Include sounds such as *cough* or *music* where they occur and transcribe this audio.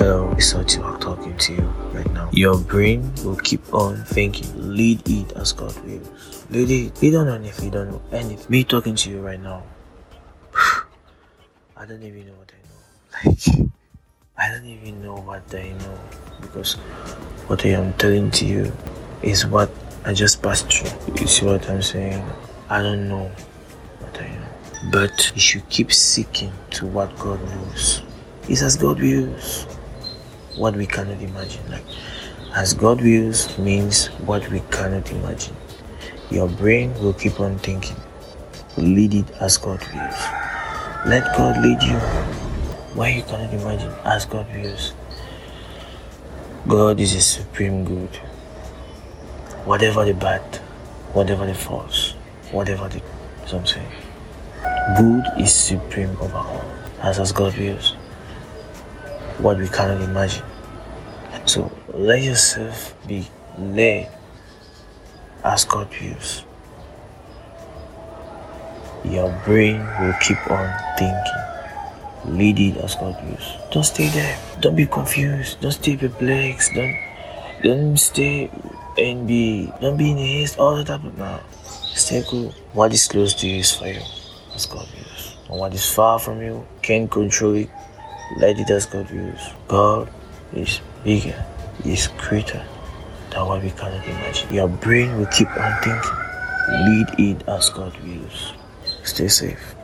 you are talking to you right now. Your brain will keep on thinking. Lead it as God wills. Lead it. You don't know if You don't know anything. Me talking to you right now. *sighs* I don't even know what I know. Like, I don't even know what I know because what I am telling to you is what I just passed through. You see what I'm saying? I don't know what I know. But you should keep seeking to what God knows. It's as God wills what we cannot imagine. Like as God wills means what we cannot imagine. Your brain will keep on thinking. Lead it as God wills. Let God lead you. Why you cannot imagine as God wills. God is a supreme good. Whatever the bad, whatever the false, whatever the something. Good is supreme over all. As as God wills. What we cannot imagine. So let yourself be led as God wills. Your brain will keep on thinking. Lead it as God wills. Don't stay there. Don't be confused. Don't stay perplexed. Don't don't stay and be don't be in haste all the time. No. Stay cool. What is close to you is for you. As God wills. And what is far from you can't control it. As God wills. God is bigger, is greater than what we cannot imagine. Your brain will keep on thinking. Lead it as God wills. Stay safe.